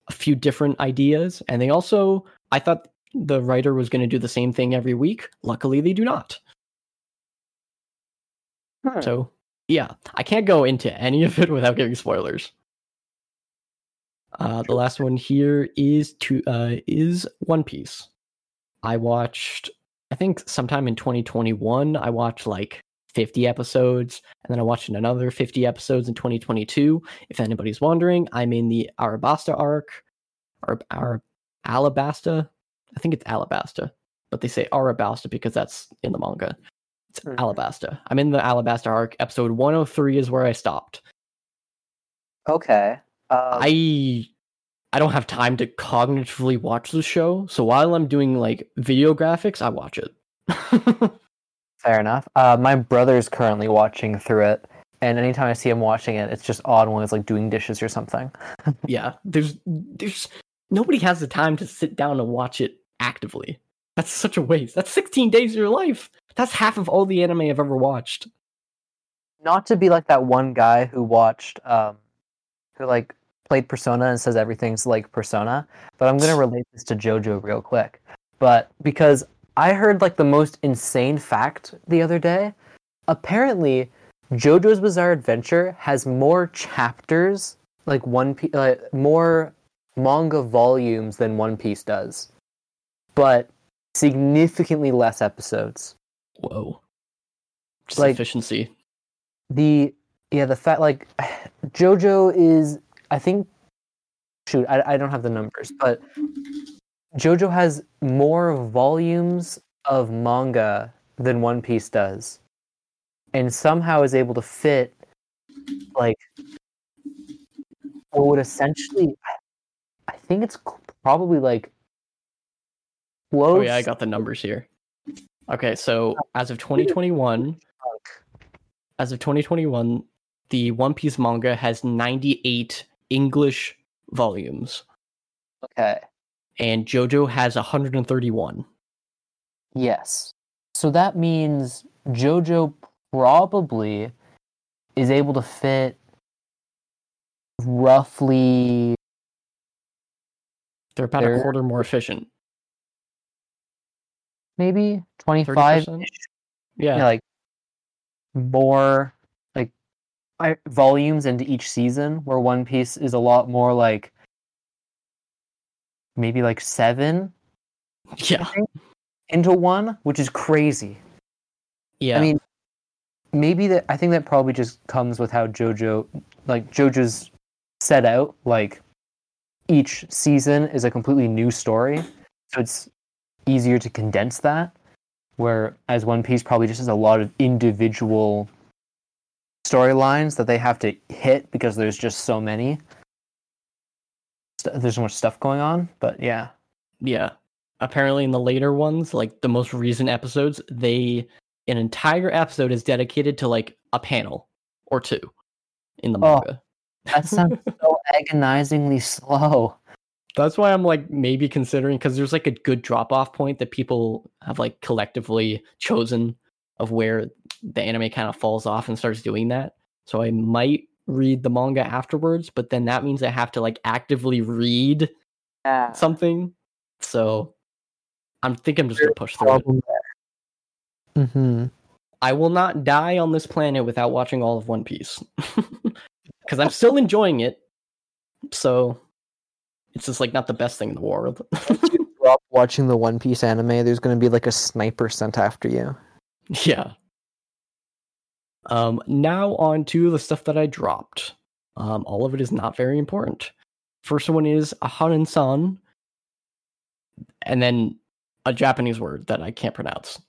a few different ideas. And they also, I thought the writer was going to do the same thing every week. Luckily, they do not.
Hmm.
So, yeah, I can't go into any *laughs* of it without giving spoilers. Uh, the last one here is to uh, is One Piece. I watched, I think sometime in 2021, I watched like 50 episodes, and then I watched another 50 episodes in 2022. If anybody's wondering, I'm in the Arabasta arc, or Ar- Alabasta. I think it's Alabasta, but they say Arabasta because that's in the manga. It's
Mhm.
Alabasta. I'm in the Alabasta arc. Episode 103 is where I stopped.
Okay. Um,
I I don't have time to cognitively watch the show, so while I'm doing like video graphics, I watch it. *laughs*
fair enough. Uh, my brother's currently watching through it, and anytime I see him watching it, it's just odd when he's like doing dishes or something. *laughs*
yeah, there's there's nobody has the time to sit down and watch it actively. That's such a waste. That's 16 days of your life. That's half of all the anime I've ever watched.
Not to be like that one guy who watched, um, who like played Persona and says everything's like Persona, but I'm gonna *laughs* relate this to JoJo real quick. But because I heard like the most insane fact the other day, apparently JoJo's Bizarre Adventure has more chapters, like one Piece, uh, more manga volumes than One Piece does, but significantly less episodes.
Whoa. Just
Like-
efficiency.
the yeah the fact like *sighs* jojo is i think shoot I, I don't have the numbers but jojo has more volumes of manga than one piece does and somehow is able to fit like what would essentially i think it's probably like close
Oh yeah, I got the numbers here. Okay, so uh, as of 2021, as of 2021, the One Piece manga has 98 English volumes,
okay
and JoJo has 131.
Yes. So that means JoJo probably is able to fit roughly
They're about a quarter more efficient.
maybe 25 yeah.
Yeah,
like more like I, volumes into each season where One Piece is a lot more like maybe like 7
yeah,
into one, which is crazy.
yeah.
I mean, maybe that. I think that probably just comes with how JoJo, like JoJo's set out. Like each season is a completely new story, so it's easier to condense that. Whereas One Piece probably just has a lot of individual storylines that they have to hit because there's just so many. St- There's so much stuff going on, but yeah.
Yeah. Apparently, in the later ones, like the most recent episodes, they an entire episode is dedicated to like a panel or two in the
Oh.
manga.
That sounds *laughs* so agonizingly slow.
That's why I'm like maybe considering because there's like a good drop off point that people have like collectively chosen of where the anime kind of falls off and starts doing that. So I might read the manga afterwards, but then that means I have to like actively read
Yeah.
something. So I'm think I'm just gonna push through.
Mm-hmm.
I will not die on this planet without watching all of One Piece. *laughs* Because I'm still enjoying it. So it's just like not the best thing in the world. *laughs*
Drop watching the One Piece anime. There's going to be like a sniper sent after you.
yeah. Um, now on to the stuff that I dropped. Um, all of it is not very important. First one is Aharen san, and then a Japanese word that I can't pronounce.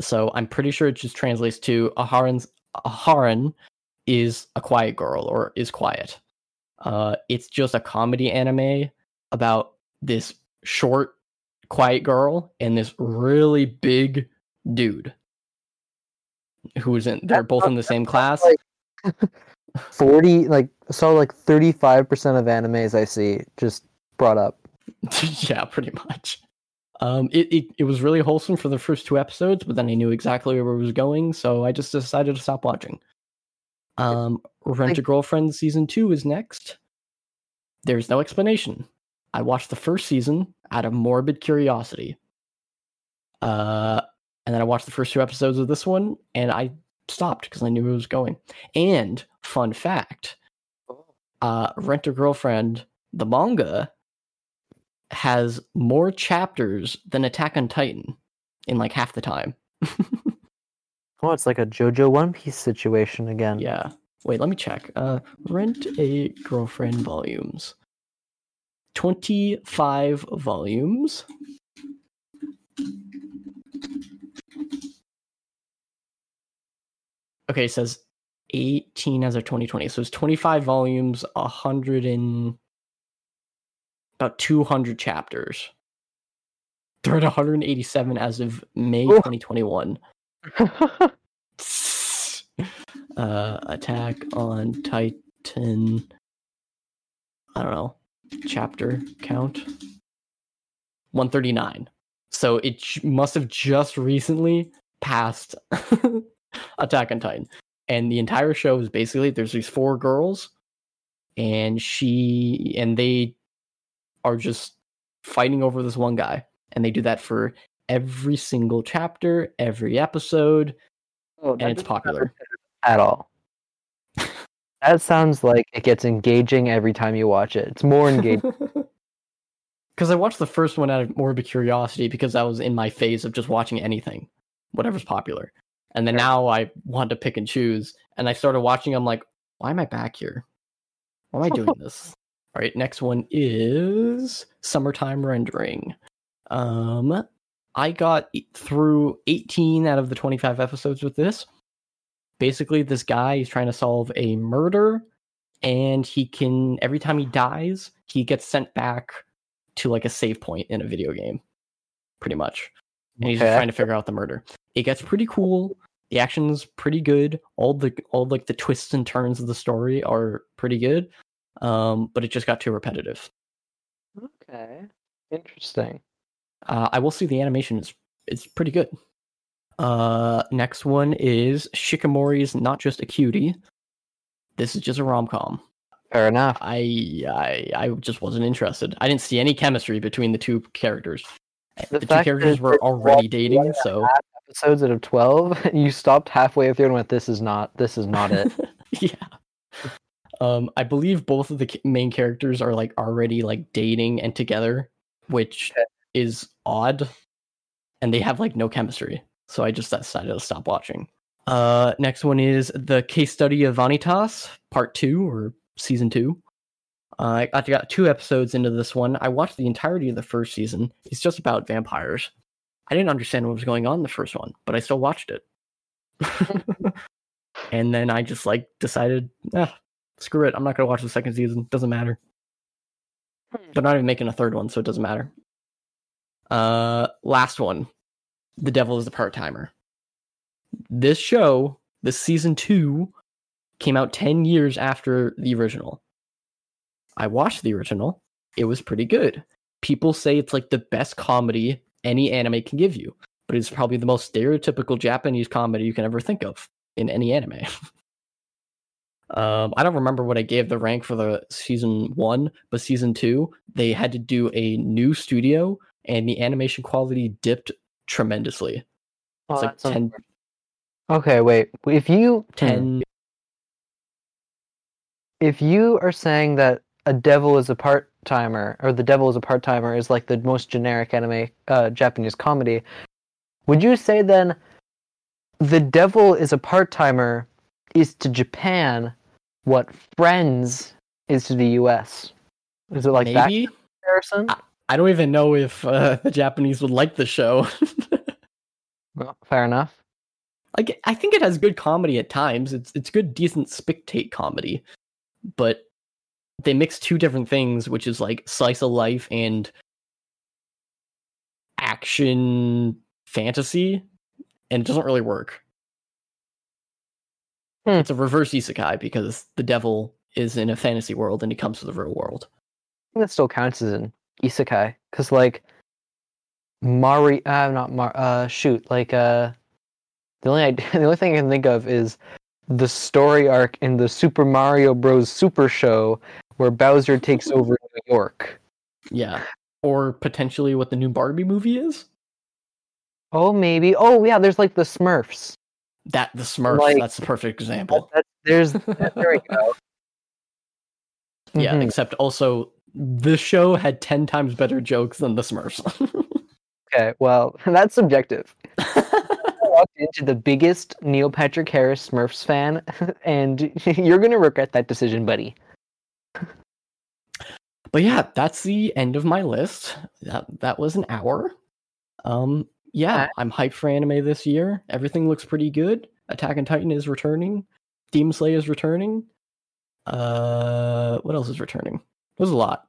So I'm pretty sure it just translates to Aharen's Aharen is a quiet girl or is quiet. Uh, it's just a comedy anime about this short, quiet girl and this really big dude who is in. They're both in the same class.
Like, Forty, like saw like thirty-five percent of animes I see just brought up. *laughs*
yeah, pretty much. Um, it, it it was really wholesome for the first two episodes, but then I knew exactly where it was going, so I just decided to stop watching. Um, Rent a Girlfriend season two is next. There's no explanation. I watched the first season out of morbid curiosity. Uh, and then I watched the first two episodes of this one, and I stopped because I knew it was going. And fun fact, uh, Rent a Girlfriend, the manga, has more chapters than Attack on Titan in like half the time. *laughs*
Oh, it's like a JoJo One Piece situation again.
Yeah. Wait, let me check. Uh, Rent a Girlfriend volumes. 25 volumes. Okay, it says 18 as of 2020. So it's 25 volumes, 100 and about 200 chapters. They're at 187 as of May
Ooh.
2021. *laughs* uh, Attack on Titan. I don't know. Chapter count 139. So it j- must have just recently passed *laughs* Attack on Titan. And the entire show is basically there's these four girls, and she and they are just fighting over this one guy. And they do that for every single chapter, every episode,
Oh,
and it's popular.
at all. *laughs* That sounds like it gets engaging every time you watch it. It's more engaging. *laughs*
Because I watched the first one out of morbid curiosity because I was in my phase of just watching anything, whatever's popular. And then
Sure.
now I want to pick and choose. And I started watching, I'm like, why am I back here? Why am I doing *laughs* this? All right, next one is Summertime Rendering. Um, I got through 18 out of the 25 episodes with this. Basically, this guy is trying to solve a murder, and he can, every time he dies, he gets sent back to like a save point in a video game, pretty much. And he's just trying to figure out the murder. It gets pretty cool. The action's pretty good. All the all like the twists and turns of the story are pretty good. Um, but it just got too repetitive.
okay. Interesting.
Uh, I will say the animation is it's pretty good. Uh, next one is Shikamori's Not Just a Cutie. This is just a rom com.
Fair enough.
I I I just wasn't interested. I didn't see any chemistry between the two characters.
The
The, two characters were already dating,
one and a
so
Episodes out of twelve, *laughs* and you stopped halfway through and went, "This is not. This is not it." *laughs*
yeah. Um, I believe both of the main characters are like already like dating and together, which
Okay.
is odd, and they have like no chemistry. So I just decided to stop watching. Uh, next one is the case study of Vanitas, part two or season two. Uh, I got two episodes into this one. I watched the entirety of the first season. It's just about vampires. I didn't understand what was going on in the first one, but I still watched it. *laughs* *laughs* and then I just like decided, ah, screw it. I'm not gonna watch the second season. Doesn't matter. They're not even making a third one, so it doesn't matter. Uh, last one, The Devil is the Part Timer. This show, this season two, came out ten years after the original. I watched the original. It was pretty good. People say it's like the best comedy any anime can give you, but it's probably the most stereotypical Japanese comedy you can ever think of in any anime. *laughs* um, I don't remember what I gave the rank for the season one, but season two, they had to do a new studio and the animation quality dipped tremendously.
Oh,
It's like
that's
10,
Okay, wait. If you hmm.
10
if you are saying that a devil is a part timer or the devil is a part timer is like the most generic anime uh, Japanese comedy, would you say then the devil is a part timer is to Japan what Friends is to the U.S. Is it like
maybe
that comparison?
I, I don't even know if uh, *laughs* the Japanese would like the show. *laughs*
well, fair enough.
Like I think it has good comedy at times. It's it's good, decent spectate comedy, but they mix two different things, which is like slice of life and action fantasy, and it doesn't really work. Hmm. It's a reverse isekai because the devil is in a fantasy world and he comes to the real world.
that still counts as an isekai because, like, Mari, uh, not Mar, uh, shoot, like, uh, the only *laughs* the only thing I can think of is the story arc in the Super Mario Bros. Super Show where Bowser takes over New York.
Yeah, or potentially what the new Barbie movie is.
Oh, maybe. Oh, yeah. There's like the Smurfs.
That the Smurfs. Like, that's the perfect example.
That, that, there's *laughs* there we go.
Yeah, mm-hmm. except also the show had ten times better jokes than the Smurfs. *laughs*
okay, well *laughs* that's subjective. I walked into the biggest Neil Patrick Harris Smurfs fan, and you're gonna regret that decision, buddy.
But yeah, that's the end of my list. That that was an hour. Um, yeah, I'm hyped for anime this year. Everything looks pretty good. Attack on Titan is returning. Demon Slayer is returning. Uh, what else is returning? There's a lot.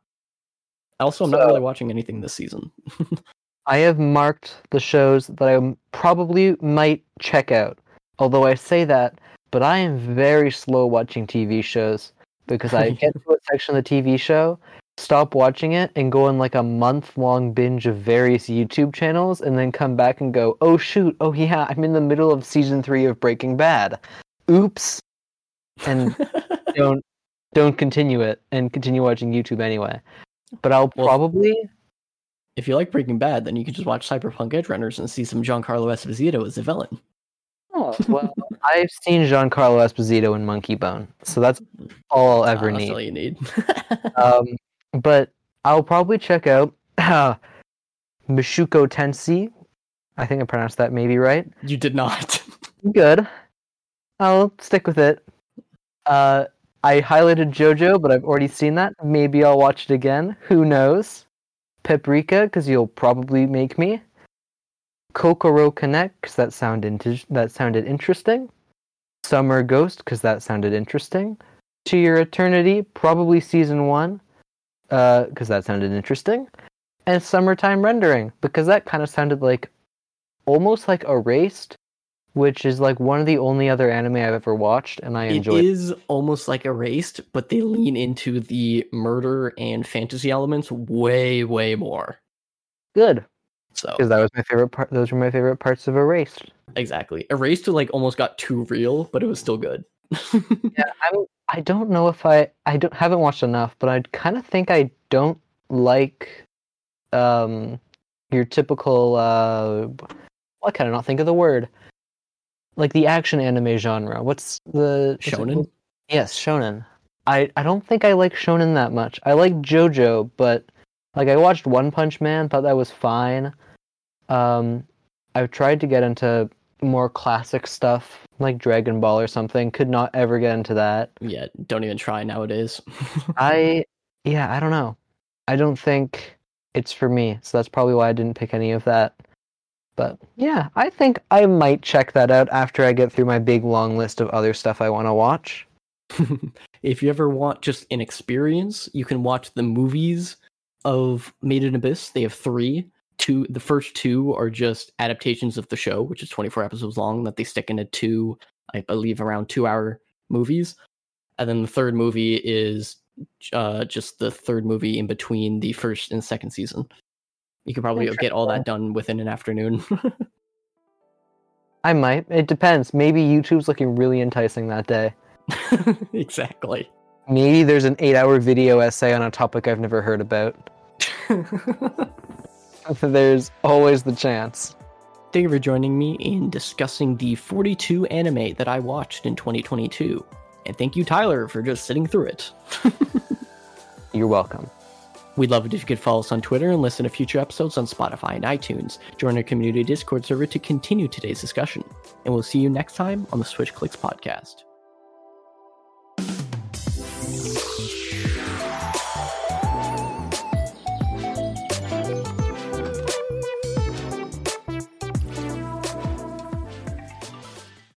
Also, I'm so, not really watching anything this season. *laughs*
I have marked the shows that I probably might check out. Although I say that, but I am very slow watching TV shows because I *laughs* get to a section of the TV show stop watching it and go on like a month long binge of various YouTube channels and then come back and go, oh shoot, oh yeah, I'm in the middle of season three of Breaking Bad. Oops. And *laughs* don't don't continue it and continue watching YouTube anyway. But I'll well, probably
if you like Breaking Bad, then you can just watch Cyberpunk Edge Runners and see some Giancarlo Esposito as the villain.
Oh well, *laughs* I've seen Giancarlo Esposito in Monkey Bone, so that's all I'll ever
uh,
need.
all you need. *laughs*
um, but I'll probably check out uh, Mushoku Tensei. I think I pronounced that maybe right.
You did not. *laughs*
Good. I'll stick with it. Uh, I highlighted JoJo, but I've already seen that. Maybe I'll watch it again. Who knows? Paprika, because you'll probably make me. Kokoro Connect, because that sounded that sounded interesting. Summer Ghost, because that sounded interesting. To Your Eternity, probably season one because uh, that sounded interesting, and summertime rendering because that kind of sounded like almost like erased, which is like one of the only other anime I've ever watched, and I enjoy.
It is almost like erased, but they lean into the murder and fantasy elements way, way more.
Good.
So
because that was my favorite part. Those were my favorite parts of Erased.
Exactly. Erased like almost got too real, but it was still good. *laughs*
yeah, I'm I don't know if I I don't haven't watched enough, but I kind of think I don't like um your typical uh I kind of not think of the word like the action anime genre. What's the
shonen?
Yes, shonen. I I don't think I like shonen that much. I like JoJo, but like I watched One Punch Man, thought that was fine. Um, I've tried to get into more classic stuff like Dragon Ball or something. Could not ever get into that.
Yeah, don't even try nowadays. *laughs*
I yeah, I don't know. I don't think it's for me, so that's probably why I didn't pick any of that. But yeah, I think I might check that out after I get through my big long list of other stuff I want to watch. *laughs*
if you ever want just an experience, you can watch the movies of Made in Abyss. They have three two the first two are just adaptations of the show which is 24 episodes long that they stick into two i believe around two hour movies. And then the third movie is uh, just the third movie in between the first and second season. You could probably get all that done within an afternoon. *laughs*
I might. It depends. Maybe youtube's looking really enticing that day. *laughs*
Exactly.
Maybe there's an eight hour video essay on a topic i've never heard about *laughs* *laughs* there's always the chance.
thank you for joining me in discussing the 42 anime that I watched in 2022. And thank you, Tyler, for just sitting through it. *laughs*
You're welcome.
We'd love it if you could follow us on Twitter and listen to future episodes on Spotify and iTunes. Join our community Discord server to continue today's discussion. And we'll see you next time on the Switch Clicks podcast.